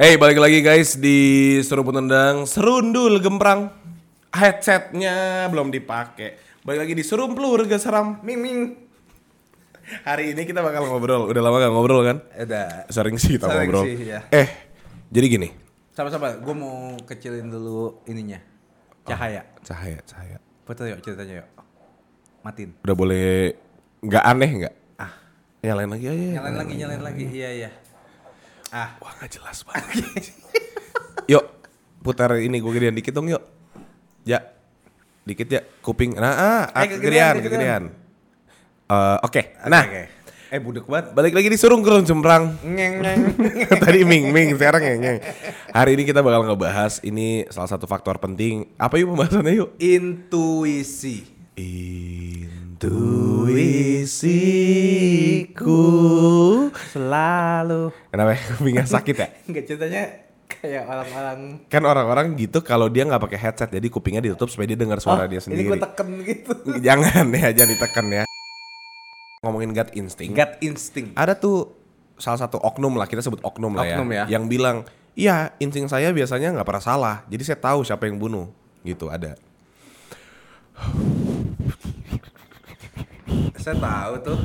Hey, balik lagi guys di Seruput Tendang Serundul Gemprang Headsetnya belum dipakai Balik lagi di Serumplur Geseram Ming Ming Hari ini kita bakal ngobrol Udah lama gak ngobrol kan? Udah. Sering sih kita Sering ngobrol sih, ya. Eh, jadi gini Sama-sama, gue mau kecilin dulu ininya. Cahaya. Cahaya, cahaya Foto yuk ceritanya yuk. Matiin. Udah boleh Gak aneh gak? Ah, Nyalain lagi aja nyalain lagi, nyalain lagi. Iya, iya. Ah, Wah gak jelas banget. Yuk Putar ini gue gedean dikit dong yuk. Ya Dikit ya Kuping. Nah ah, ah Eh, kegedean kegedean, Kegedean. Eh, Oke Nah. oke. Eh, budek banget. Balik lagi di Surung Kerung Cemprang Ngeng, ngeng. Tadi Ming Ming sekarang ya Ngeng. Hari ini kita bakal ngebahas Ini salah satu faktor penting. Apa yuk pembahasannya yuk? Intuisi. Intuisiku Selalu. Kenapa ya? kupingnya sakit ya? Enggak ceritanya kayak orang-orang Kan orang-orang gitu kalau dia nggak pakai headset jadi kupingnya ditutup supaya dia dengar suara dia Ini sendiri. gue teken gitu. Jangan ya, jangan ditekan ya. Ngomongin gut instinct. Gut instinct. Ada tuh salah satu oknum lah, kita sebut oknum lah Oknum ya. Yang bilang, iya insting saya biasanya nggak pernah salah. Jadi saya tahu siapa yang bunuh. Gitu ada. Saya tahu tuh.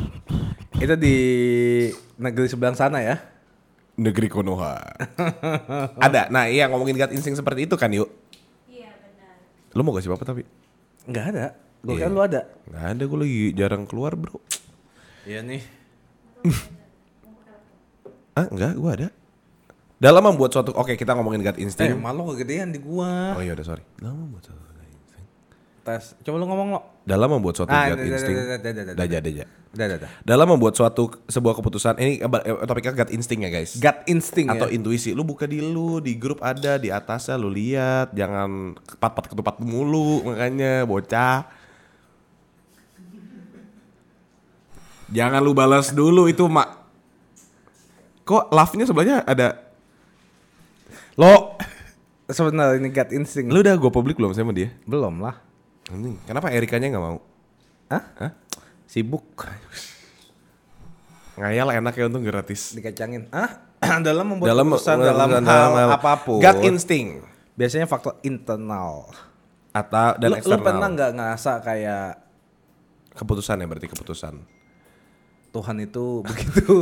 Itu di negeri sebelah sana ya. Negeri Konoha. ada. Nah iya ngomongin gut instinct seperti itu kan yuk. Iya benar. Lu mau gak sih apa tapi? Enggak ada. Gue Iya. kan lu ada. Nggak ada, gue lagi jarang keluar bro. Iya nih. Ah enggak, gue ada. Dalam membuat suatu, oke kita ngomongin gut Eh, instinct. malu kegedean di gua. Oh iya udah sorry. Dalam membuat suatu. Tes. Coba lu ngomong lo. Dalam membuat suatu Ah, gut dah, Daja, daja. Dalam membuat suatu sebuah keputusan, ini eh, topiknya gut instinct ya guys. Gut instinct Atau ya. intuisi. Lu buka di lu, di grup ada, di atasnya lu lihat, jangan kepat-pat ketupat mulu makanya bocah. Jangan lu balas dulu itu mak. Kok love-nya sebelahnya ada Lo, Sebenarnya ini gut instinct. lu udah gue publik belum sama dia? belum lah. Kenapa Erikanya nggak mau? Hah? Hah? Sibuk Ngayal enak ya untung gratis. dikacangin. Ah, dalam membuat Dalam keputusan dalam, dalam hal, hal- apa pun. Gut instinct Biasanya faktor internal. atau dan lu, lu eksternal. pernah nggak ngerasa kayak Keputusan ya berarti keputusan. Tuhan itu begitu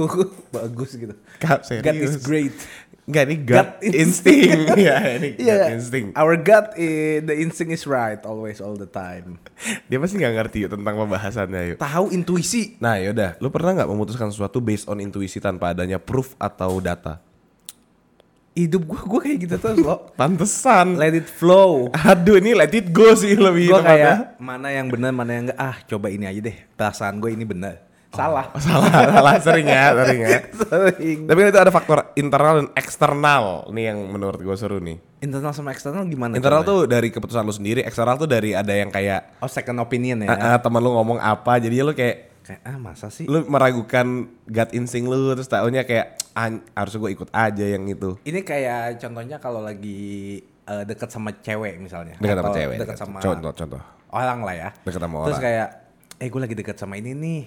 bagus gitu. Kak, God is great. Enggak ini gut, Gut instinct. Iya, ini Iya, gut instinct. our gut, i- the instinct is right always all the time. Dia pasti nggak ngerti yuk tentang pembahasannya yuk. Tahu intuisi. Nah yaudah, lu pernah nggak memutuskan sesuatu based on intuisi tanpa adanya proof atau data? Hidup gua gua kayak gitu terus loh. Pantesan. Let it flow. Aduh ini let it go sih lebih Gue kayak mana yang benar mana yang enggak ah coba ini aja deh perasaan gue ini benar salah Salah, salah sering ya, sering ya. sering Tapi kan itu ada faktor internal dan eksternal nih yang menurut gue seru nih. internal sama eksternal gimana Internal coba? tuh dari keputusan lu sendiri, eksternal tuh dari ada yang kayak oh second opinion ya ah, ah, teman lu ngomong apa, jadi lu kayak kayak ah masa sih lu meragukan gut instinct lu terus taunya kayak ah, harusnya gue ikut aja yang itu. ini kayak contohnya kalau lagi eh, dekat sama cewek misalnya Dekat sama cewek. dekat dekat. sama Contoh, contoh. orang lah ya Dekat sama terus orang. kayak eh gue lagi dekat sama ini nih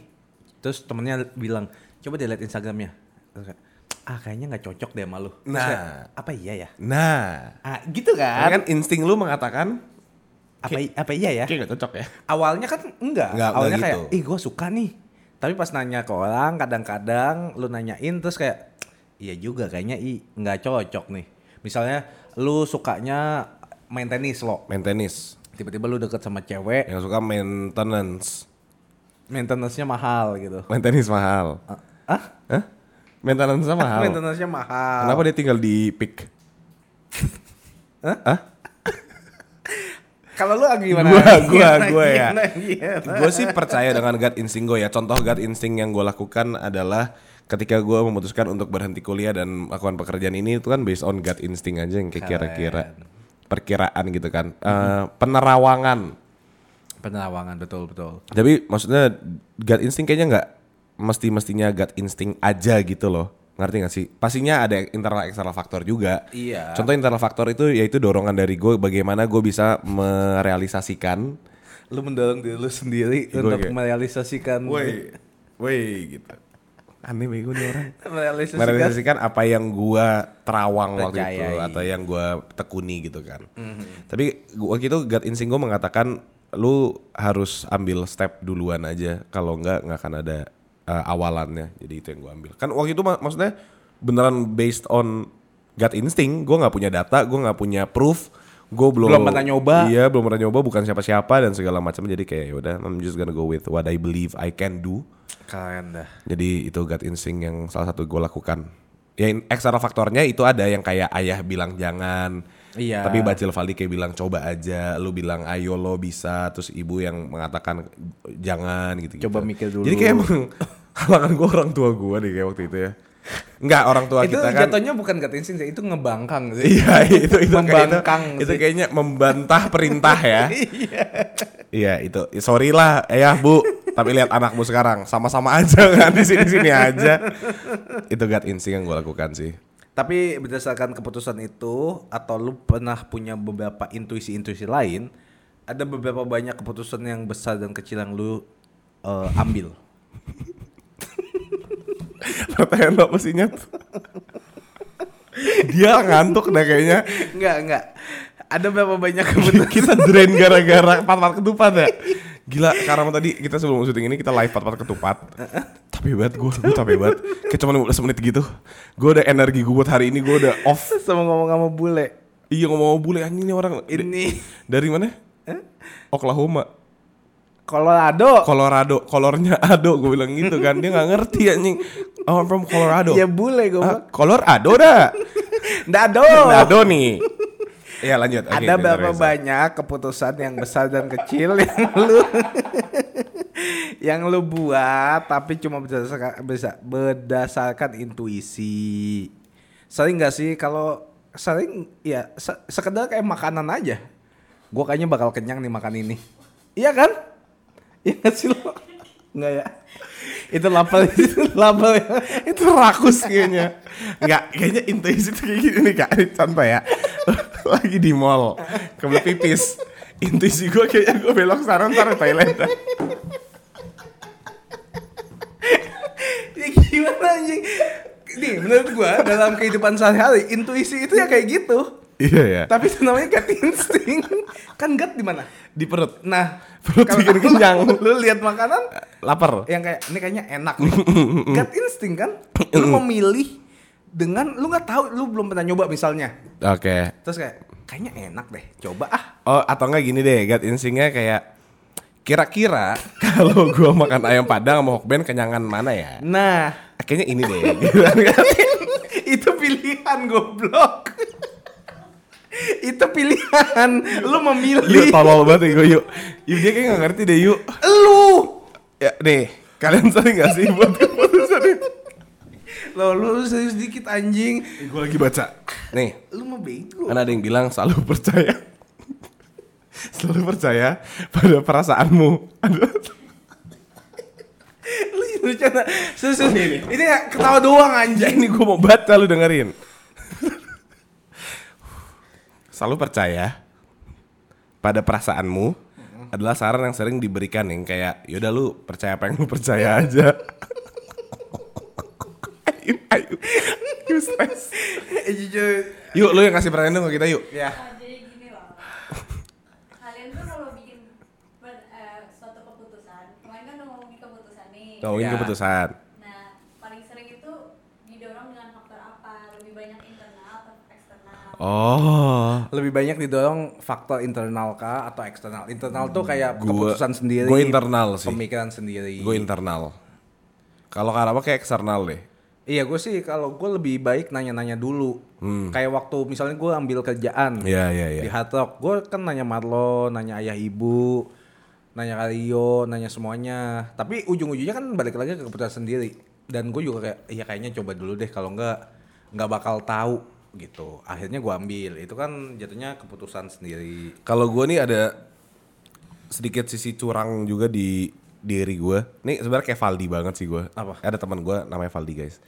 terus temennya bilang coba dia lihat instagramnya. Terus kayak ah kayaknya nggak cocok deh sama lu. Terus Nah. kayak, apa iya ya? Nah, ah gitu kan, kan insting lu mengatakan apa apa iya ya? Kayak gak cocok ya. awalnya kan enggak, Enggak, awalnya enggak kayak gitu. ih gue suka nih. Tapi pas nanya ke orang kadang-kadang lu nanyain terus kayak iya juga kayaknya i nggak cocok nih. Misalnya lu sukanya main tenis lo. Main tenis, tiba-tiba lu deket sama cewek. Yang suka maintenance. Maintenance-nya mahal gitu Main tenis mahal. ah Hah? Maintenance mahal. maintenance-nya mahal Kenapa dia tinggal di pick? kalau lu gimana Gua, gua, gua ya. gue sih percaya dengan gut instinct gue ya. Contoh gut instinct yang gue lakukan adalah ketika gue memutuskan untuk berhenti kuliah dan melakukan pekerjaan ini itu kan based on gut instinct aja yang kayak kira-kira perkiraan gitu kan. Eh, penerawangan. Penerawangan betul betul Tapi maksudnya gut instinct kayaknya nggak mesti mestinya gut instinct aja gitu loh. Ngerti gak sih? Pastinya ada internal eksternal faktor juga. Iya. Contoh internal faktor itu yaitu dorongan dari gue bagaimana gue bisa merealisasikan lu mendorong diri lu sendiri Gua untuk kayak, merealisasikan woi, woi gitu. Aneh bego nih orang. Merealisasikan. merealisasikan apa yang gua terawang waktu itu atau yang gua tekuni gitu kan. Tapi gua- waktu itu gut instinct gua mengatakan lu harus ambil step duluan aja kalau enggak nggak akan ada uh, awalannya. Jadi itu yang gua ambil. Kan waktu itu mak- maksudnya beneran based on gut instinct. Gua nggak punya data, gua nggak punya proof. Gue belum Belum pernah nyoba. Iya, belum pernah nyoba, bukan siapa-siapa dan segala macam. Jadi kayak udah, I'm just gonna go with what I believe I can do. Keren dah. Jadi itu gut instinct yang salah satu gue lakukan. Ya ekstra faktornya itu ada yang kayak ayah bilang jangan. Iya. Tapi Bacil Valdi kayak bilang coba aja. Lu bilang ayo lo bisa. Terus ibu yang mengatakan jangan gitu. Coba mikir dulu. Jadi kayak emang halangan gue orang tua gue deh kayak waktu itu ya. Enggak orang tua itu kita kan. jatuhnya bukan gut instinct sih, itu ngebangkang sih. Iya itu itu Membangkang kayak itu, itu kayaknya membantah perintah ya. Iya itu sorry lah ya bu. Tapi lihat anakmu sekarang sama-sama aja kan di sini sini aja. Itu gut instinct yang gue lakukan sih. Tapi berdasarkan keputusan itu atau lu pernah punya beberapa intuisi-intuisi lain, ada beberapa banyak keputusan yang besar dan kecil yang lu eh, ambil. Pertanyaan lo Nyat? Dia ngantuk dah kayaknya. Enggak, enggak. Ada berapa banyak keputusan? Kita drain gara-gara pat-pat ketupat ya. Gila, karena tadi kita sebelum syuting ini kita live pat-pat ketupat. Tapi banget gue, gue capek banget. Kayak cuma 15 menit gitu. Gue udah energi gue buat hari ini, gue udah off. Sama ngomong sama bule. Iya ngomong bule anjing ini orang. Ini Dari mana? Oklahoma. Colorado. Colorado, kolornya Ado, gue bilang gitu kan. Dia nggak ngerti anjing. Oh, I'm from Colorado. Ya bule gue Ah. Colorado dah. Dado. Ado nih. Iya lanjut. Oke, Ada berapa banyak keputusan yang besar dan kecil yang lu yang lu buat tapi cuma berdasarkan bisa berdasarkan intuisi. Sering nggak sih kalau sering ya se- sekedar kayak makanan aja. Gua kayaknya bakal kenyang nih makan ini. Iya kan? Iya sih lo? Enggak ya? Itu lapar itu lapar ya. itu rakus kayaknya. Enggak, kayaknya intuisi itu kayak gini nih kak. Ini contoh ya. Lagi di mall, kebelet pipis. Intuisi gue kayaknya gue belok sana ntar toilet. Ya gimana anjing? Nih menurut gua dalam kehidupan sehari-hari intuisi itu ya kayak gitu. Iya ya. Tapi itu namanya gut instinct. kan gut di mana? Di perut. Nah, Perut kalau bikin kenyang. Lu lihat makanan Lapar. yang kayak ini kayaknya enak gut instinct kan? Lu memilih dengan lu nggak tahu lu belum pernah nyoba misalnya. Oke. Terus kayak kayaknya enak deh. Coba ah. Oh atau enggak gini deh, gut instingnya kayak kira-kira kalau gua makan ayam padang sama hokben kenyangan mana ya? Nah, Kayaknya ini deh. gitu kan. itu pilihan goblok. itu pilihan. Lu memilih. yuk tolol banget ya gue yuk. Yuk dia kayak gak ngerti deh yuk. Lu Ya nih, kalian sering gak sih buat keputusan ini? Lo lu serius dikit anjing. Gue lagi baca. Nih, Lu mau bego. kan ada yang bilang selalu percaya. selalu percaya pada perasaanmu. Aduh. Lu bercanda. Serius, serius. Ini ya ketawa doang Ya anjing. ini gue mau baca lu dengerin. Selalu percaya pada perasaanmu adalah saran yang sering diberikan yang kayak yaudah lu percaya apa yang lu percaya aja. ayo, ayo. Useless. Eh. Yuk, lu yang kasih pertanyaan dong ke kita yuk. Ya. Jadi gini loh. Kalian tuh kalau bikin per- eh, suatu keputusan, kemarin kan udah ngomongin keputusan nih. Ngomongin Ya. keputusan. Nah, paling sering itu didorong dengan faktor apa? Lebih banyak internal atau eksternal? Oh. Lebih banyak didorong faktor internal kah atau eksternal? Internal tuh kayak Gua- keputusan sendiri. gua internal sih. Pemikiran sendiri. Gue internal. Kalau Karama kayak eksternal deh. Iya gue sih kalau gue lebih baik nanya-nanya dulu. Kayak waktu misalnya gue ambil kerjaan Hmm. Iya, iya, iya. di Hard Rock, gue kan nanya Marlon, nanya ayah ibu, nanya Kario, nanya semuanya. Tapi ujung-ujungnya kan balik lagi ke keputusan sendiri. Dan gue juga kayak, ya kayaknya coba dulu deh kalau nggak nggak bakal tahu gitu. Akhirnya gue ambil. Itu kan jatuhnya keputusan sendiri. Kalau gue nih ada sedikit sisi curang juga di diri gue. Nih sebenarnya kayak Valdi banget sih gue. Apa? Ada teman gue namanya Valdi guys.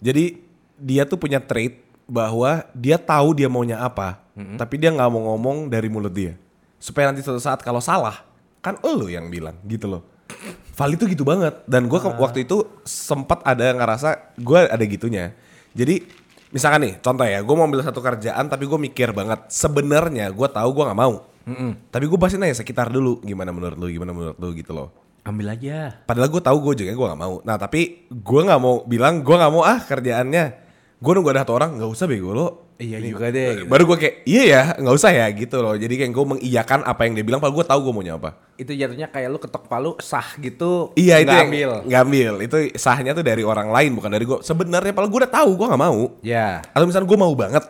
Jadi dia tuh punya trait bahwa dia tahu dia maunya apa, tapi dia nggak mau ngomong dari mulut dia. Supaya nanti suatu saat kalau salah, kan elo yang bilang gitu loh. Vali tuh gitu banget dan gue Ah. waktu itu sempat ada ngerasa gue ada gitunya. Jadi misalkan nih contoh ya, gue mau ambil satu kerjaan tapi gue mikir banget sebenarnya gue tahu gue nggak mau. Tapi gue pasti nanya sekitar dulu gimana menurut lu, gimana menurut lu gitu loh. Ambil aja. Padahal gue tahu gue juga gue nggak mau. Nah tapi gue nggak mau bilang gue nggak mau ah kerjaannya. Gue nunggu ada satu orang nggak usah bego lo. Iya juga deh. gitu. Baru gue kayak iya ya nggak usah ya gitu loh. Jadi kayak gue mengiyakan apa yang dia bilang. Padahal gue tahu gue maunya apa. Itu jatuhnya kayak lu ketok palu sah gitu. Iya itu yang ambil. nggak ambil. Itu sahnya tuh dari orang lain bukan dari gue. Sebenarnya padahal gue udah tahu gue nggak mau. Ya. Atau misalnya gue mau banget.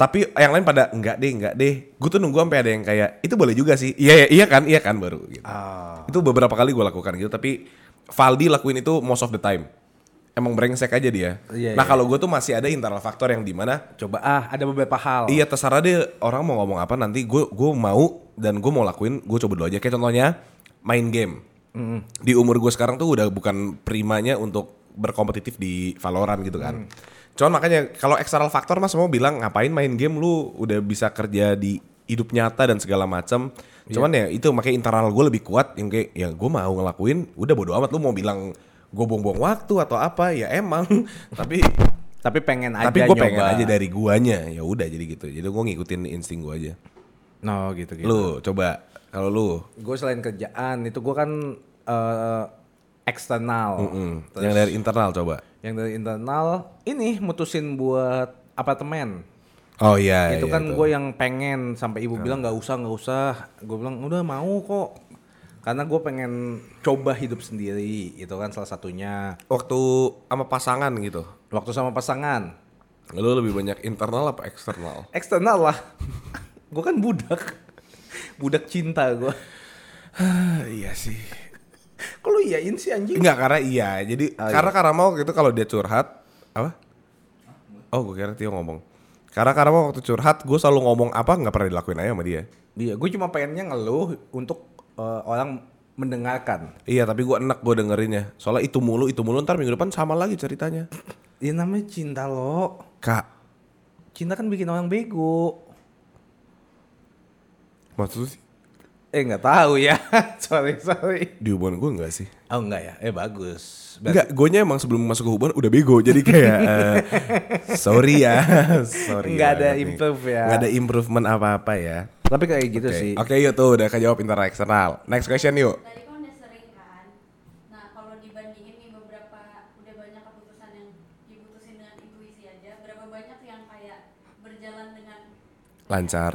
Tapi yang lain pada enggak deh, enggak deh. Gue tuh nunggu sampai ada yang kayak itu boleh juga sih. Iya, iya, iya kan, iya kan baru. Gitu. Ah. Itu beberapa kali gue lakukan gitu. Tapi Valdi lakuin itu most of the time. Emang brengsek aja dia. Iya, nah iya. kalau gue tuh masih ada internal faktor yang di mana Coba ah ada beberapa hal. Iya terserah deh orang mau ngomong apa nanti gue gue mau dan gue mau lakuin gue coba dulu aja. Kayak contohnya main game. Di umur gue sekarang tuh udah bukan primanya untuk berkompetitif di Valorant gitu kan. Cuman makanya kalau eksternal faktor mas mau bilang ngapain main game? Lu udah bisa kerja di hidup nyata dan segala macam cuman ya itu makanya internal gue lebih kuat yang kayak ya gue mau ngelakuin udah bodo amat lu mau bilang gue buang-buang waktu atau apa ya emang tapi Tapi pengen aja tapi gue nyoba. pengen aja dari guanya ya udah jadi gitu jadi gue ngikutin insting gue aja No gitu gitu. lu coba kalau lu Gue selain kerjaan itu gue kan eh, eksternal. mm, Terus yang dari internal coba yang dari internal ini mutusin buat apartemen. oh iya itu iya, kan gue yang pengen sampai ibu bilang nggak usah nggak usah. Gue bilang udah mau kok. Karena gue pengen coba hidup sendiri. Itu kan salah satunya. waktu sama pasangan gitu Waktu sama pasangan. lu lebih banyak internal apa eksternal Eksternal lah. gue kan budak. Budak cinta gue. iya sih Kok lu iyain sih anjing? Enggak karena iya jadi Oh, karena karena mau gitu kalau dia curhat apa oh gue kira Tio ngomong karena karena mau waktu curhat gue selalu ngomong apa nggak pernah dilakuin aja sama dia Iya, gue cuma pengennya ngeluh untuk eh, orang mendengarkan. iya tapi gue enak gue dengerinnya soalnya itu mulu itu mulu ntar minggu depan sama lagi ceritanya Ya namanya cinta lo. kak Cinta kan bikin orang bego. maksud lu sih Eh nggak tahu ya. sorry sorry. di hubungan gue enggak sih Oh enggak ya? Eh bagus. Berarti- Enggak, gue emang sebelum masuk ke hubungan udah bego jadi kayak eh, sorry ya, sorry. Nggak ada banget nih. improve ya. Nggak ada improvement apa-apa ya. Tapi kayak gitu Oke, sih. Oke yuk tuh udah kejawab internal eksternal. Next question yuk. Tadi kan udah sering kan. Nah kalau dibandingin nih beberapa udah banyak keputusan yang diputusin dengan intuisi aja, berapa banyak yang kayak berjalan dengan lancar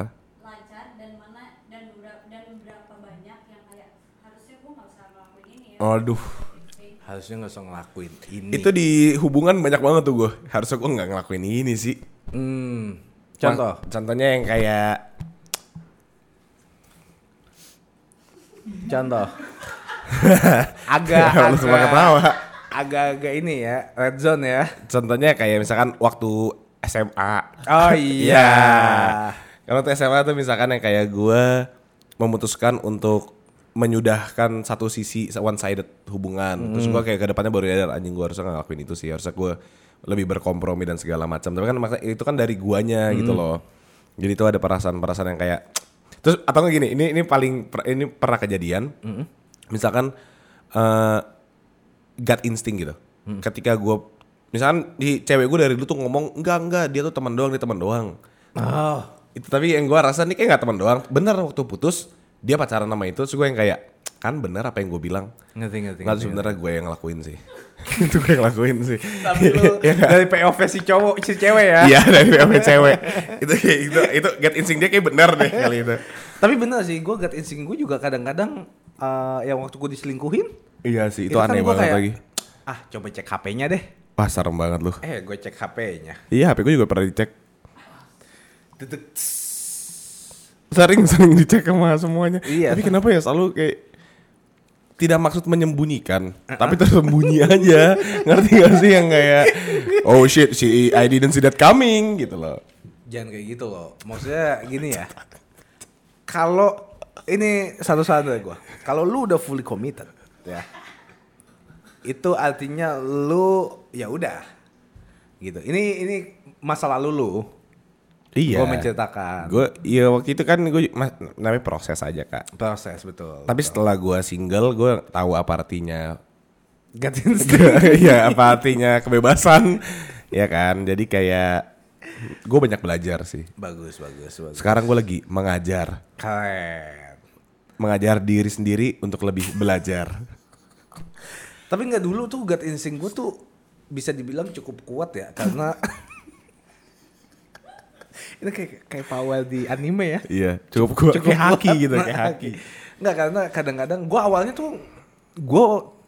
dan mana dan berapa dan berapa banyak yang kayak harusnya gue nggak usah ngelakuin ini ya. Aduh, Harusnya nggak usah ngelakuin ini. itu di hubungan banyak banget tuh gue. Harusnya gue nggak ngelakuin ini sih. Hmm. Contoh. Ma- Contohnya yang kayak Contoh. agak semua agak- ketawa. Agak-agak ini ya, red zone ya. contohnya kayak misalkan waktu SMA. Oh iya. Kalau tuh SMA tuh misalkan yang kayak gue memutuskan untuk menyudahkan satu sisi one sided hubungan. Terus gue kayak ke depannya baru nyadar anjing gue harusnya ngelakuin itu sih. Harusnya gue lebih berkompromi dan segala macam. Tapi kan itu kan dari guanya gitu loh. Jadi itu ada perasaan-perasaan yang kayak terus atau nggak gini, ini ini paling ini pernah kejadian. Misalkan eh gut instinct gitu. Ketika gue misalkan di cewek gue dari dulu tuh ngomong enggak enggak dia tuh teman doang dia teman doang. Oh. Itu tapi yang gue rasa nih kayak nggak teman doang. Bener waktu putus dia pacaran sama itu, terus gue yang kayak kan bener apa yang gue bilang. Ngerti ngerti. Nggak ngerti. sebenarnya gue yang ngelakuin sih. itu gue yang ngelakuin sih. Tapi lu dari POV si cowok si cewek ya. Iya dari sama cewek. itu itu itu gut instinct dia kayak bener deh kali itu. Tapi bener sih, gue gut instinct gue juga kadang-kadang eh, yang waktu gue diselingkuhin, Iya sih itu, kan aneh gua banget kayak, lagi. Ah, coba cek HP-nya deh. Wah serem banget lu. Eh, gue cek HP-nya. Iya HP gue juga pernah dicek. Sering-sering dicek sama semuanya. Iya. Tapi kenapa ya selalu kayak tidak maksud menyembunyikan, tapi tersembunyi aja. Ngerti gak sih yang kayak oh shit, si I didn't see that coming gitu loh. Jangan kayak gitu loh. Maksudnya gini ya. Kalau ini satu-satu ya gue. Kalau lu udah fully committed, ya. Itu artinya lu ya udah. Gitu. Ini ini masa lalu lu. Iya. Gue menceritakan. Gue iya waktu itu kan gue ma- namanya proses aja kak. Proses betul. Tapi setelah gue single gue tahu apa artinya Get instinct. Iya apa artinya kebebasan ya kan. Jadi kayak gue banyak belajar sih. bagus, bagus, bagus. Sekarang gue lagi mengajar, Keren. mengajar diri sendiri untuk lebih belajar. Tapi nggak dulu tuh gut instinct gue tuh bisa dibilang cukup kuat ya karena ini kayak kayak power di anime ya. Iya cukup gue kayak haki gitu kayak haki. Nggak karena kadang-kadang gue awalnya tuh gue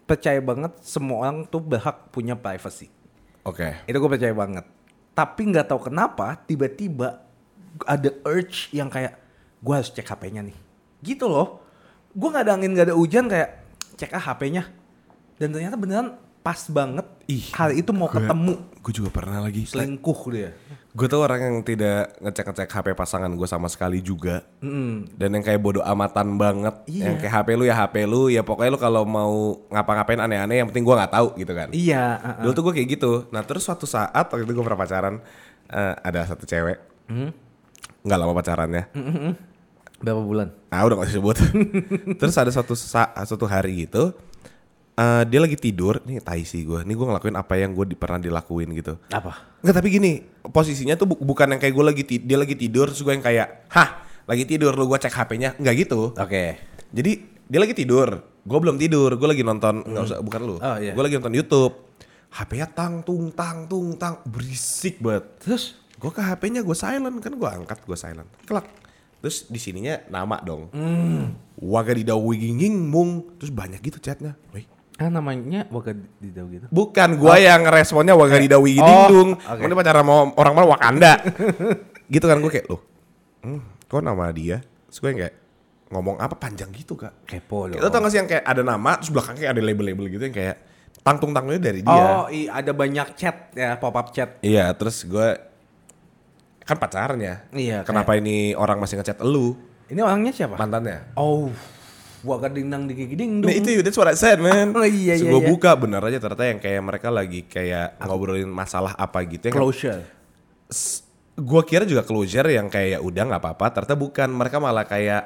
percaya banget semua orang tuh berhak punya privacy. Oke. Itu gue percaya banget. Tapi nggak tahu kenapa tiba-tiba ada urge yang kayak gue harus cek HP-nya nih. Gitu loh. Gue nggak ada angin nggak ada hujan kayak cek ah HP-nya. Dan ternyata beneran pas banget. Ih, hari itu mau gue- ketemu Gue juga pernah lagi. selingkuh dia. Gue tuh orang yang tidak ngecek-ngecek HP pasangan gue sama sekali juga. Mm. Dan yang kayak bodoh amatan banget. Iya. Yang kayak HP lu ya HP lu. Ya pokoknya lu kalau mau ngapa-ngapain aneh-aneh yang penting gue nggak tahu gitu kan. Iya. uh-uh. Dulu tuh gue kayak gitu. Nah terus suatu saat waktu itu gue pernah pacaran. eh, ada satu cewek. Nggak lama pacarannya. Berapa bulan? Ah udah gak usah sebut. terus ada suatu suatu hari gitu. Eh, dia lagi tidur. Nih tai sih gue. Nih gue ngelakuin apa yang gue di, pernah dilakuin gitu. Apa? Enggak tapi gini, posisinya tuh bu- bukan yang kayak gue lagi dia lagi tidur terus gue yang kayak, "Hah, lagi tidur lu gue cek HP-nya." Enggak gitu. Oke. Jadi dia lagi tidur, gue belum tidur, gue lagi nonton, nggak usah bukan lu, Oh, iya. gue lagi nonton YouTube. HP-nya tang tung tang tung tang berisik banget. Terus? Gue ke HP-nya gue silent kan gue angkat gue silent. Kelak. Terus di sininya nama dong. Hmm. Wagadidau wiginging mung. Terus banyak gitu chatnya. Wih. Ah namanya Waka Didau gitu. Bukan gua yang responnya Wagadidau Oh, wigidingdung. oke. Ini pacaran sama orang mana Wakanda. gitu kan gue kayak loh. Hmm, kok nama dia? Terus gue yang kayak ngomong apa panjang gitu kak. Kepo dong. Kita tau gak sih yang kayak ada nama terus belakangnya kayak ada label-label gitu yang kayak tangtung tangtungnya dari dia. Oh, iya ada banyak chat ya, pop up chat. Iya, terus gue kan pacarnya. Iya, Kenapa ini orang masih ngechat elu Ini orangnya siapa? mantannya? Oh, Waka Dingdang Diki Ding Nah itu that's what I said man. Oh, iya, iya, Gue iya. buka bener aja ternyata yang kayak mereka lagi kayak ngobrolin masalah apa gitu. Yang Closure. gue kira juga closure yang kayak ya udah nggak apa-apa. Ternyata bukan. Mereka malah kayak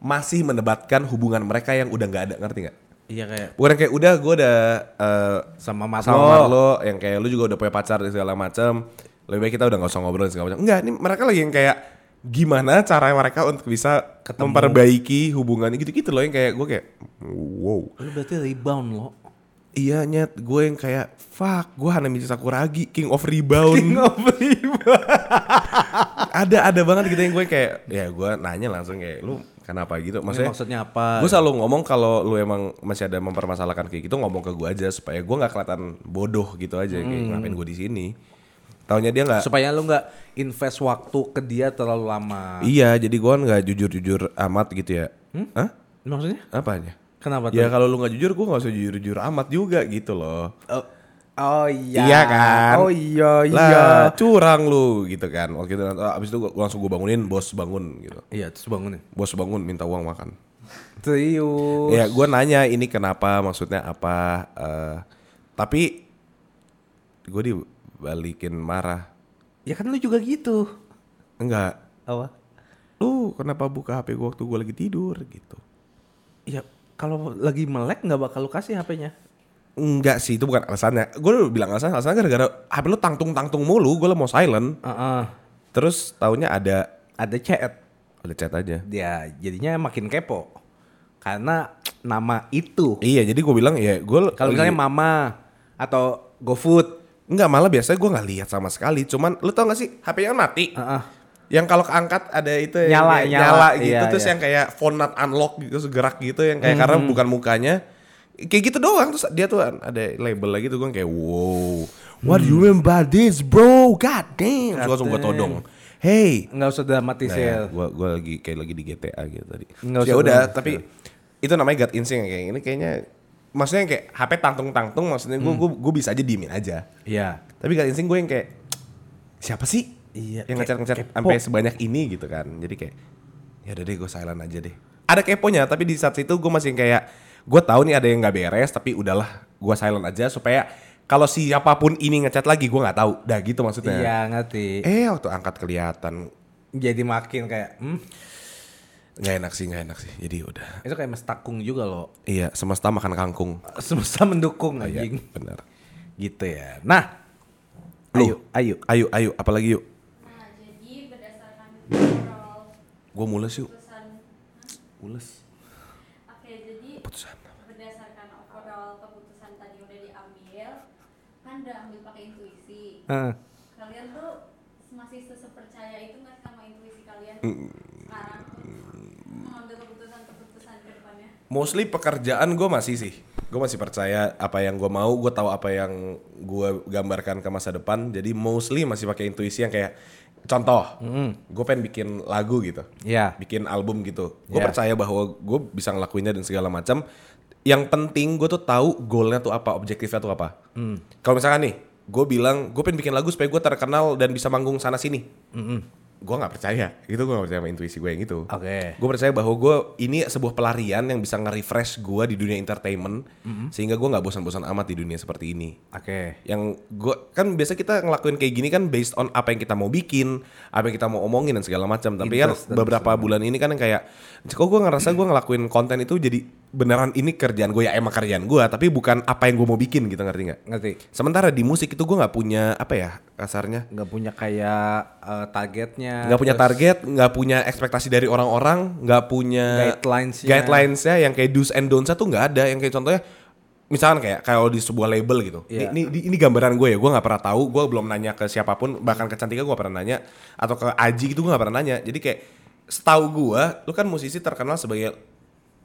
masih mendebatkan hubungan mereka yang udah nggak ada ngerti nggak? Iya kayak Bukan kayak udah gue udah eh, sama Mat sama lo. Yang kayak lu juga udah punya pacar dan segala macam. Lebih baik kita udah nggak usah ngobrol segala macam. Enggak, ini mereka lagi yang kayak gimana cara mereka untuk bisa memperbaiki hubungan gitu-gitu loh yang kayak gue kayak wow. Lu berarti rebound lo. Iya nyet, gue yang kayak fuck, gue Hanamichi Sakuragi, King of Rebound. King of rebound. ada ada banget gitu yang gue kayak ya gue nanya langsung kayak lu kenapa gitu Maksudnya, maksudnya maksudnya apa? gue selalu ngomong kalau lu emang masih ada mempermasalahkan kayak gitu ngomong ke gue aja supaya gue nggak kelihatan bodoh gitu aja kayak Hmm. ngapain gue di sini taunya dia nggak supaya lu nggak invest waktu ke dia terlalu lama. iya jadi gue nggak jujur jujur amat gitu ya Hah? Maksudnya? apanya Kenapa tuh? ya kalau lu nggak jujur gue nggak usah jujur jujur amat juga gitu loh Oh, oh iya. Iya kan? Oh iya iya. lah curang lu gitu kan waktu itu abis itu gua, langsung gue bangunin bos bangun gitu Iya, terus bangunin. bos bangun minta uang makan Serius. Ya gue nanya ini kenapa maksudnya apa eh, Tapi gue dibalikin marah Ya kan lu juga gitu. Enggak Apa? Lu kenapa buka HP gue waktu gue lagi tidur gitu Ya kalau lagi melek nggak bakal lu kasih HP-nya. Enggak sih itu bukan alasannya Gue udah bilang alasan alasannya gara-gara HP lu tangtung-tangtung mulu Gue mau silent Heeh. Terus taunya ada Ada chat. Ada chat aja Ya jadinya makin kepo. Karena nama itu. Iya jadi gue bilang ya gue Kalau misalnya mama atau GoFood. Enggak malah biasanya gue nggak lihat sama sekali. Cuman lu tau gak sih HP-nya mati. Heeh. yang kalau keangkat ada itu yang Nyala, nyala. gitu Iya, terus iya. yang kayak phone not unlock gitu terus gerak gitu yang kayak karena bukan mukanya. Kayak gitu doang terus dia tuh ada label lagi tuh gue kayak wow what do you mean by this bro? God damn. Terus langsung gue todong. Hey. Nggak usah nah, dramatisir. ya, gue gue lagi kayak lagi di GTA gitu tadi. Ya udah tapi itu namanya gut instinct kayak ini kayaknya maksudnya kayak HP tangtung tangtung maksudnya gue gue gue bisa aja diemin aja Iya. tapi gut instinct gue yang kayak siapa sih Iya, yang kayak ngecat-ngecat kepo. sampai sebanyak ini gitu kan. Jadi kayak ya udah deh gue silent aja deh. Ada keponya tapi di saat itu gue masih kayak gue tahu nih ada yang nggak beres tapi udahlah gue silent aja supaya kalau siapa pun ini ngecat lagi gue nggak tahu. Dah gitu maksudnya. Iya ngerti. Eh waktu angkat kelihatan jadi makin kayak hmm, Nggak enak sih, nggak enak sih. Jadi udah. itu kayak mestakung juga loh. Iya, semesta makan kangkung. Semesta mendukung Iya, anjing. benar. Gitu ya. Nah, Lu. ayo, ayo. Ayo, ayo, apalagi yuk. Nah, jadi berdasarkan Gue mules yuk. Mules. Oke, jadi Keputusan. berdasarkan overall keputusan tadi udah diambil, kan udah ambil pakai intuisi. Heeh. Kalian tuh masih sepercaya itu nggak sama intuisi kalian sekarang mengambil keputusan-keputusan ke depannya? Mostly pekerjaan gue masih sih. Gue masih percaya apa yang gue mau, gue tahu apa yang gue gambarkan ke masa depan. Jadi mostly masih pakai intuisi yang kayak contoh, gue pengen bikin lagu gitu, Iya. bikin album gitu. Gue Ya. percaya bahwa gue bisa ngelakuinnya dan segala macam. Yang penting gue tuh tahu goalnya tuh apa, objektifnya tuh apa. Kalau misalkan nih, gue bilang gue pengen bikin lagu supaya gue terkenal dan bisa manggung sana sini. Gue nggak percaya, gitu gue nggak percaya sama intuisi gue yang itu. Oke. Gue percaya bahwa gue ini sebuah pelarian yang bisa nge-refresh gue di dunia entertainment sehingga gue nggak bosan-bosan amat di dunia seperti ini. Oke. Yang gue kan biasa kita ngelakuin kayak gini kan based on apa yang kita mau bikin, apa yang kita mau omongin dan segala macam. Tapi kan beberapa bulan ini kan yang kayak, kok gue ngerasa gue ngelakuin konten itu jadi beneran ini kerjaan gue ya emang kerjaan gue, tapi bukan apa yang gue mau bikin gitu ngerti nggak? Ngerti. Sementara di musik itu gue nggak punya apa ya kasarnya, Nggak punya kayak eh, targetnya. nggak punya target, nggak punya ekspektasi dari orang-orang, nggak punya Guidelines-nya. guidelines-nya yang kayak do's and don'ts tuh nggak ada. Yang kayak contohnya, misalkan kayak kalau di sebuah label gitu, Iya. ini, ini ini gambaran gue ya, gue nggak pernah tahu, gue belum nanya ke siapa pun, bahkan ke Cantika gue nggak pernah nanya, atau ke Aji gitu gue nggak pernah nanya. Jadi kayak setahu gue, lu kan musisi terkenal sebagai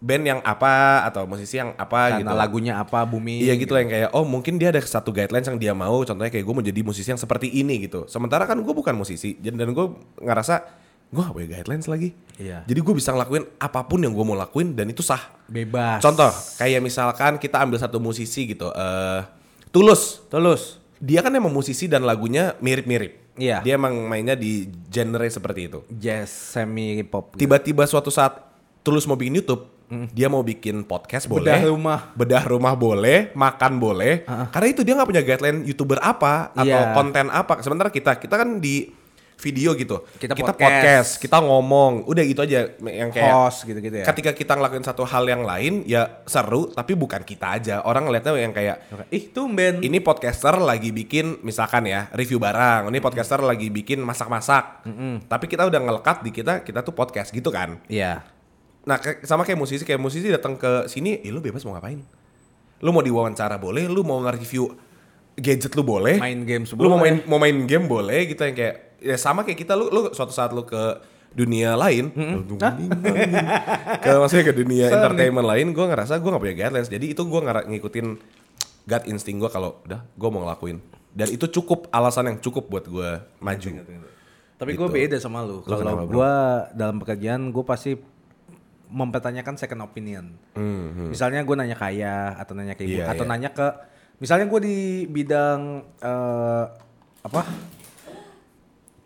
band yang apa atau musisi yang apa karena gitu. lagunya apa bumi. Iya gitu lah yang kayak oh mungkin dia ada satu guidelines yang dia mau contohnya kayak gue mau jadi musisi yang seperti ini gitu sementara kan gue bukan musisi dan gue ngerasa gue gak punya guidelines lagi Iya. jadi gue bisa ngelakuin apa pun yang gue mau lakuin dan itu sah Bebas. contoh kayak misalkan kita ambil satu musisi gitu eh tulus Tulus. dia kan emang musisi dan lagunya mirip-mirip Iya. dia emang mainnya di genre seperti itu Jazz semi pop. gitu. tiba-tiba suatu saat tulus mau bikin YouTube dia mau bikin podcast boleh Bedah rumah. bedah rumah boleh makan boleh karena itu dia nggak punya guideline youtuber apa atau Iya. konten apa sementara kita kita kan di video gitu Kita podcast. podcast. kita ngomong udah gitu aja yang kayak Host gitu-gitu ya. ketika kita ngelakuin satu hal yang lain ya seru tapi bukan kita aja orang ngeliatnya yang kayak Ih, tumben. ini podcaster lagi bikin misalkan ya review barang ini podcaster lagi bikin masak-masak tapi kita udah ngelekat di kita kita tuh podcast gitu kan Iya. Nah, kayak- sama kayak musisi, kayak musisi datang ke sini, ya lu bebas mau ngapain. Lu mau diwawancara boleh, lu mau nge-review gadget lu boleh. Main games Lu mau main mau main game boleh gitu yang kayak ya sama kayak kita lu lu suatu saat lu ke dunia lain, ke maksudnya ke dunia Sorry. entertainment lain, gue ngerasa gue gak punya guidelines. Jadi itu gue ngikutin gut insting gue kalau udah gue mau ngelakuin. Dan itu cukup alasan yang cukup buat gue maju. Tapi gue Gitu. beda sama lu. Kalau gue dalam pekerjaan gue pasti mempertanyakan second opinion. Misalnya gue nanya ke ayah atau nanya ke ibu Iya, atau iya. nanya ke misalnya gue di bidang eh, apa?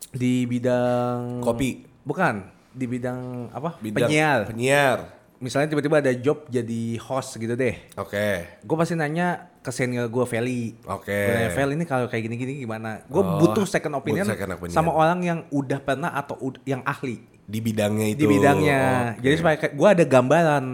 Di bidang Kopi. Bukan, di bidang apa? Bidang- Penyiar. Penyiar. Misalnya tiba-tiba ada job jadi host gitu deh. Oke. Gue pasti nanya ke senior gue Feli. Oke. Gue nanya Fel ini kalau kayak gini-gini gimana? Gue Oh, butuh second opinion, second opinion. sama orang yang udah pernah atau ud- yang ahli Di bidangnya itu. di bidangnya. Oke. Jadi supaya gue ada gambaran.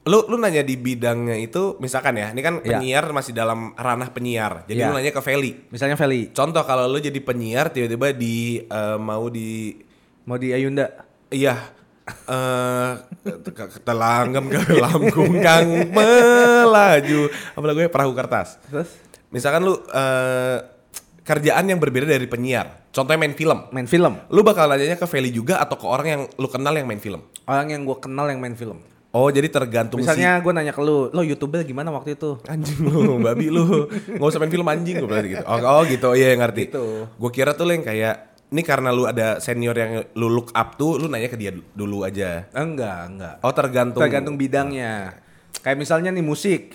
lu lu nanya di bidangnya itu misalkan ya ini kan Iya. penyiar masih dalam ranah penyiar jadi Iya. lu nanya ke Feli Misalnya Feli contoh kalau lu jadi penyiar tiba-tiba di eh, mau di mau di Ayunda. iya eh ke- ketelanggam ke lambung kang melaju apa lagunya perahu kertas Terus misalkan lu eh, kerjaan yang berbeda dari penyiar contohnya main film main film. lu bakal nanyanya ke Feli juga atau ke orang yang lu kenal yang main film Orang yang gue kenal yang main film. oh jadi tergantung si Misalnya gue nanya ke lu, lo youtuber gimana waktu itu? anjing lu, babi lu, nggak usah main film anjing gue berarti gitu. Oh, oh gitu, iya ngerti. Gitu. Gue kira tuh lu yang kayak, ini karena lu ada senior yang lu look up tuh, lu nanya ke dia du- dulu aja. Enggak, enggak. Oh tergantung. Tergantung bidangnya. Kayak misalnya nih musik.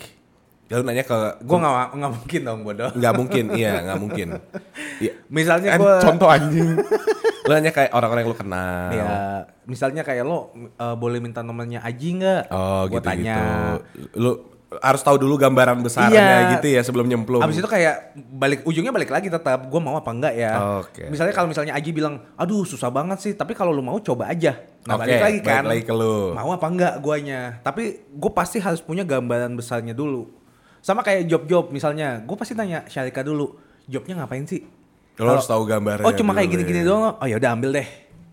Ya, lu nanya ke, Gue nggak nggak mungkin dong bodoh. nggak mungkin, iya nggak mungkin. Iya. Misalnya gue contoh anjing. lu nanya kayak orang-orang yang lu kenal. Ya, misalnya kayak lo eh, boleh minta nomornya Aji nggak? Oh Gua gitu tanya. gitu. Lu harus tahu dulu gambaran besarnya Iya. gitu ya sebelum nyemplung. Abis itu kayak balik ujungnya balik lagi tetap gue mau apa enggak ya. Oke. Misalnya kalau misalnya Aji bilang, aduh susah banget sih, tapi kalau lu mau coba aja. Nah Oke, balik lagi balik kan. lagi ke lu. Mau apa enggak guanya. Tapi gue pasti harus punya gambaran besarnya dulu. Sama kayak job-job misalnya, gue pasti tanya Syarika dulu, jobnya ngapain sih? Lo harus tahu gambarnya Oh cuma kayak gini-gini ya. doang. Oh ya udah ambil deh.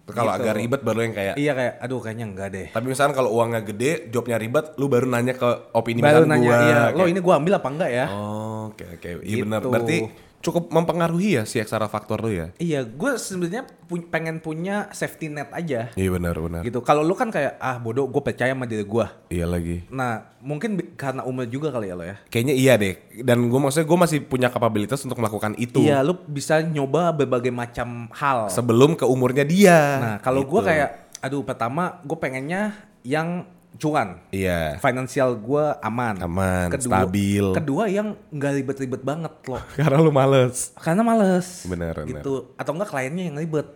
Kalau Gitu. agak ribet baru yang kayak Iya kayak, aduh kayaknya enggak deh. Tapi misalkan kalau uangnya gede, jobnya ribet, lu baru nanya ke opini Baru nanya, gua, iya, lo kayak, ini gue ambil apa enggak ya? Oh, oke oke. Iya Gitu. benar. Berarti cukup mempengaruhi ya si ekstra faktor lu ya. Iya, gue sebenarnya pu- pengen punya safety net aja. Iya benar benar. gitu. Kalau lu kan kayak ah bodoh, gue percaya sama diri gue. Iya lagi. Nah, mungkin karena umur juga kali ya lo ya. Kayaknya iya deh. Dan gue maksudnya gue masih punya kapabilitas untuk melakukan itu. Iya, lu bisa nyoba berbagai macam hal. Sebelum ke umurnya dia. Nah, kalau Gitu. gue kayak, aduh pertama gue pengennya yang cuan. Iya. Financial gue aman. Aman, stabil. Kedua yang nggak ribet-ribet banget loh. Karena lu males. Karena males. Bener, bener. Gitu. Atau enggak kliennya yang ribet.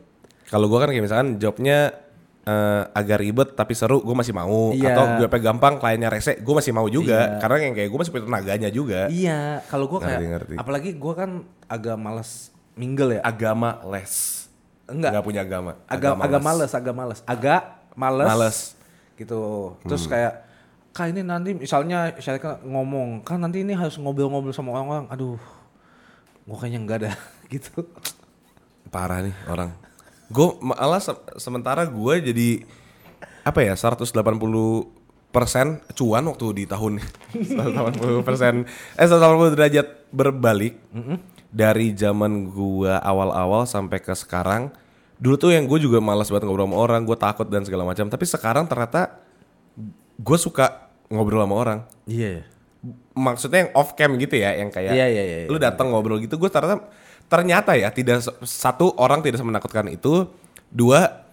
Kalau gue kan kayak misalkan jobnya eh, agak ribet tapi seru, gue masih mau. Iya. Atau gue gampang, kliennya rese, gue masih mau juga. Iya. Karena yang kayak gue masih punya tenaganya juga. Iya, kalau gue kayak, Ngerti, apalagi gue kan agak males mingle ya. Agama les. Enggak. Nggak punya agama. agak agak males, agak males, agak males, Males. Gitu. Terus Hmm. kayak kak ini nanti misalnya Syarika ngomong kan nanti ini harus ngobrol-ngobrol sama orang-orang. Aduh, gua kayaknya enggak ada gitu. Parah nih orang. Gue malah se- sementara gue jadi apa ya 180 persen cuan waktu di tahun 180 persen eh 180 derajat berbalik dari zaman gue awal-awal sampai ke sekarang dulu tuh yang gue juga malas banget ngobrol sama orang gue takut dan segala macam. Tapi sekarang ternyata gue suka ngobrol sama orang. Iya. maksudnya yang off cam gitu ya yang kayak Iya, iya, iya, lu datang ngobrol gitu gue ternyata ternyata ya tidak satu orang tidak menakutkan itu. Dua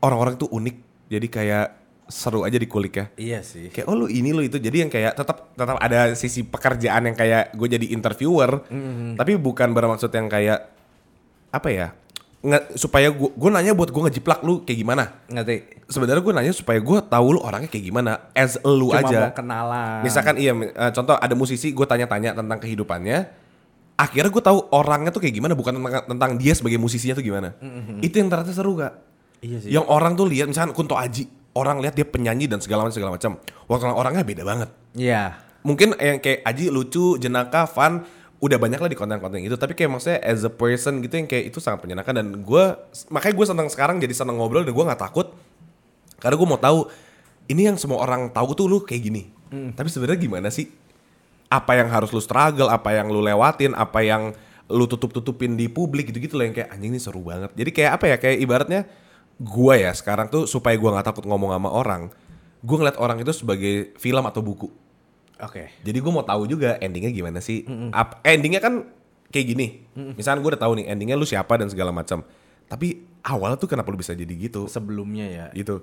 orang-orang itu unik. Jadi kayak seru aja dikulik ya Iya sih. kayak oh lu ini lu itu. Jadi yang kayak tetap tetap ada sisi pekerjaan yang kayak gue jadi interviewer. Mm-hmm. tapi bukan bermaksud yang kayak apa ya nge- supaya gue gue nanya buat gue ngejiplak lu kayak gimana Ngerti? sebenarnya gue nanya supaya gue tahu lu orangnya kayak gimana as lu Cuma aja mau kenalan. Misalkan iya, eh, contoh ada musisi gue tanya-tanya tentang kehidupannya, akhirnya gue tahu orangnya tuh kayak gimana, bukan tentang, tentang dia sebagai musisinya tuh gimana. Itu yang ternyata seru kak. Iya sih. Yang orang tuh lihat, misalkan Kunto Aji, orang lihat dia penyanyi dan segala macam segala macam. Waktu orangnya beda banget. Iya. Mungkin yang kayak Aji lucu, jenaka, fun, udah banyak lah di konten-konten itu. Tapi kayak maksudnya as a person gitu yang kayak itu sangat menyenangkan dan gue makanya gue senang sekarang jadi senang ngobrol dan gue nggak takut karena gue mau tahu ini yang semua orang tahu tuh lu kayak gini. Tapi sebenarnya gimana sih? Apa yang harus lu struggle, apa yang lu lewatin, apa yang lu tutup-tutupin di publik gitu-gitu loh yang kayak anjing ini seru banget. Jadi kayak apa ya? Kayak ibaratnya gua ya sekarang tuh supaya gua nggak takut ngomong sama orang, gua ngeliat orang itu sebagai film atau buku. Oke. Jadi gue mau tahu juga endingnya gimana sih. Ap- endingnya kan kayak gini. Misalnya gue udah tahu nih endingnya lu siapa dan segala macam. Tapi awal tuh kenapa lu bisa jadi gitu? Sebelumnya ya. Gitu.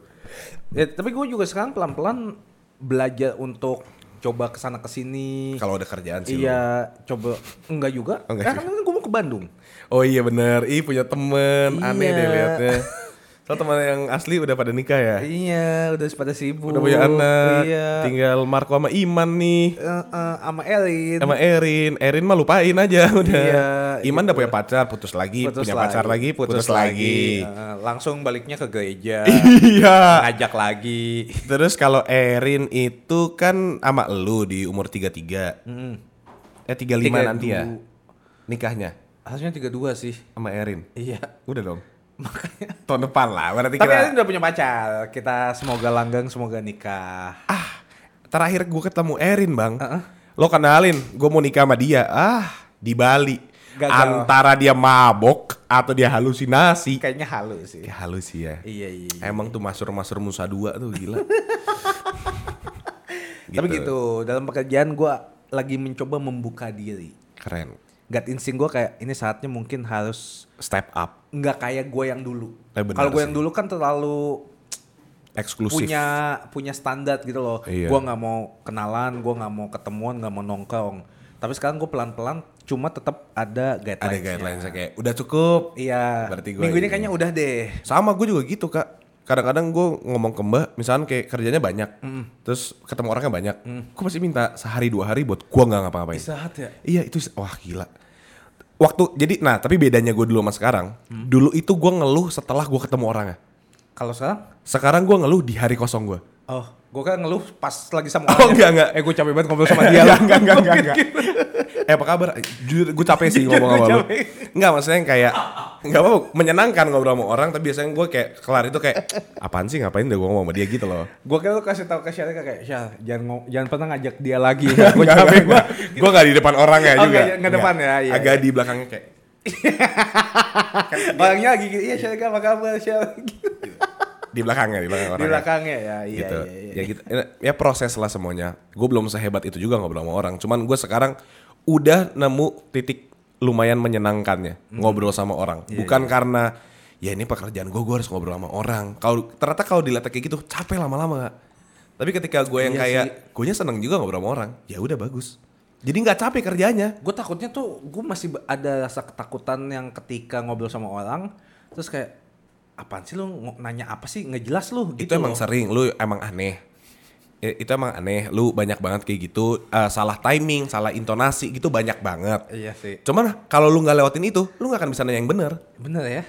Ya, tapi gue juga sekarang pelan-pelan belajar untuk coba ke sana ke sini. Kalau ada kerjaan sih. lu. Iya, coba enggak juga. Oh, enggak kan gue mau ke Bandung. Oh iya bener. Ih punya temen. Aneh Iya. deh liatnya. So teman yang asli udah pada nikah ya. Iya, udah pada sibuk. Udah punya anak. Iya. Tinggal Marco sama Iman nih. Eh, eh, sama Erin. Sama Erin. Erin mah lupain aja udah. Iya, Iman udah punya pacar, putus lagi, punya pacar lagi, putus, lagi. Eh, langsung baliknya ke gereja. Iya. ngajak lagi. Terus kalau Erin itu kan sama lu di umur 33. Eh 35 nanti ya 32. nikahnya Harusnya 32 sih. sama Erin. Iya. Udah dong. Makanya. Tahun depan lah berarti Tapi kita udah punya pacar. Kita semoga langgeng, semoga nikah. ah terakhir gue ketemu Erin bang Heeh. lo kenalin gue mau nikah sama dia ah di Bali Gagal. antara dia mabok atau dia halusinasi Kayaknya halus sih. kayak halus sih ya Iya, iya. iya. emang tuh masur masur Musa dua tuh gila Tapi gitu, dalam pekerjaan gue lagi mencoba membuka diri. keren Gut insting gue kayak ini saatnya mungkin harus step up nggak kayak gue yang dulu. Eh, Kalau gue yang dulu kan terlalu eksklusif punya punya standar gitu loh. Iya. Gue nggak mau kenalan, gue nggak mau ketemuan, nggak mau nongkrong. Tapi sekarang gue pelan-pelan cuma tetap ada guidelines. ada guidelines kayak udah cukup Iya. Berarti gua Minggu ini ini. kayaknya udah deh. sama gue juga gitu kak kadang-kadang gue ngomong ke mbak, misalnya kayak kerjanya banyak, terus ketemu orangnya banyak, gue pasti minta sehari dua hari buat gue nggak ngapa-ngapain. Istirahat ya. Iya itu wah gila. Waktu jadi nah tapi bedanya gue dulu sama sekarang. Dulu itu gue ngeluh setelah gue ketemu orangnya. Kalau sekarang? Sekarang gue ngeluh di hari kosong gue. Oh, gue kan ngeluh pas lagi sama Oh, enggak, enggak. Eh gue capek banget ngobrol sama dia enggak, enggak, enggak, enggak. eh apa kabar? Jujur gue capek sih ngomong sama lu. Enggak maksudnya yang kayak enggak apa menyenangkan ngobrol sama orang tapi biasanya gue kayak kelar itu kayak apaan sih ngapain deh gue ngomong sama dia gitu loh. Gue kan lu kasih tahu ke Syarika kayak Syar, jangan jangan pernah ngajak dia lagi. gue capek gue. Gue gak di depan orangnya Oh, juga. nggak- nggak depan ya, iya, Agak di belakangnya kayak Orangnya lagi iya Syarika apa kabar Syar? Di belakangnya di belakang Di orangnya. belakangnya ya, iya gitu. iya iya. Ya gitu. Ya proses lah semuanya. Gue belum sehebat itu juga ngobrol sama orang. Cuman gue sekarang udah nemu titik lumayan menyenangkannya Hmm. ngobrol sama orang. Iya, Bukan karena ya ini pekerjaan gue, gue harus ngobrol sama orang. Kalau ternyata kalau dilihat kayak gitu capek lama-lama. Kak. Tapi ketika gue yang Iya kayak, gue nya seneng juga ngobrol sama orang. Ya udah bagus. Jadi nggak capek kerjanya. Gue takutnya tuh gue masih ada rasa ketakutan yang ketika ngobrol sama orang terus kayak apaan sih lu nanya apa sih? Nggak jelas lu itu gitu emang loh. sering lu emang aneh. Itu emang aneh lu banyak banget kayak gitu. Eh, salah timing salah intonasi gitu banyak banget. Iya sih. cuman kalau lu nggak lewatin itu lu nggak akan bisa nanya yang bener. Bener ya?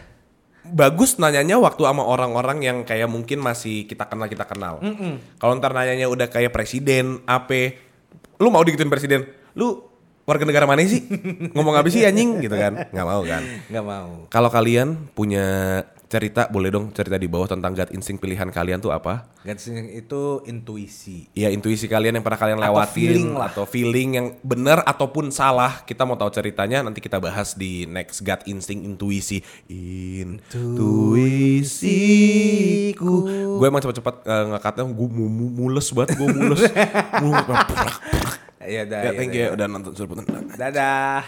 bagus nanyanya waktu sama orang-orang yang kayak mungkin masih kita kenal kita kenal. Kalau ntar nanyanya udah kayak presiden AP lu mau digituin presiden? Lu warga negara mana sih? Ngomong apa sih anjing? Gitu kan? Nggak mau kan? Nggak mau. kalau kalian punya cerita boleh dong cerita di bawah tentang gut instinct pilihan kalian tuh apa Ganti itu intuisi. ya intuisi kalian yang pernah kalian Atau lewatin feeling lah. atau feeling yang benar ataupun salah kita mau tahu ceritanya nanti kita bahas di next gut instinct intuisi intuisiku gue emang cepet-cepet uh, ngekatnya gue mu- mu- mules banget gue mules. Iya dah. ya iya, thank you udah nonton Surputan Dadah.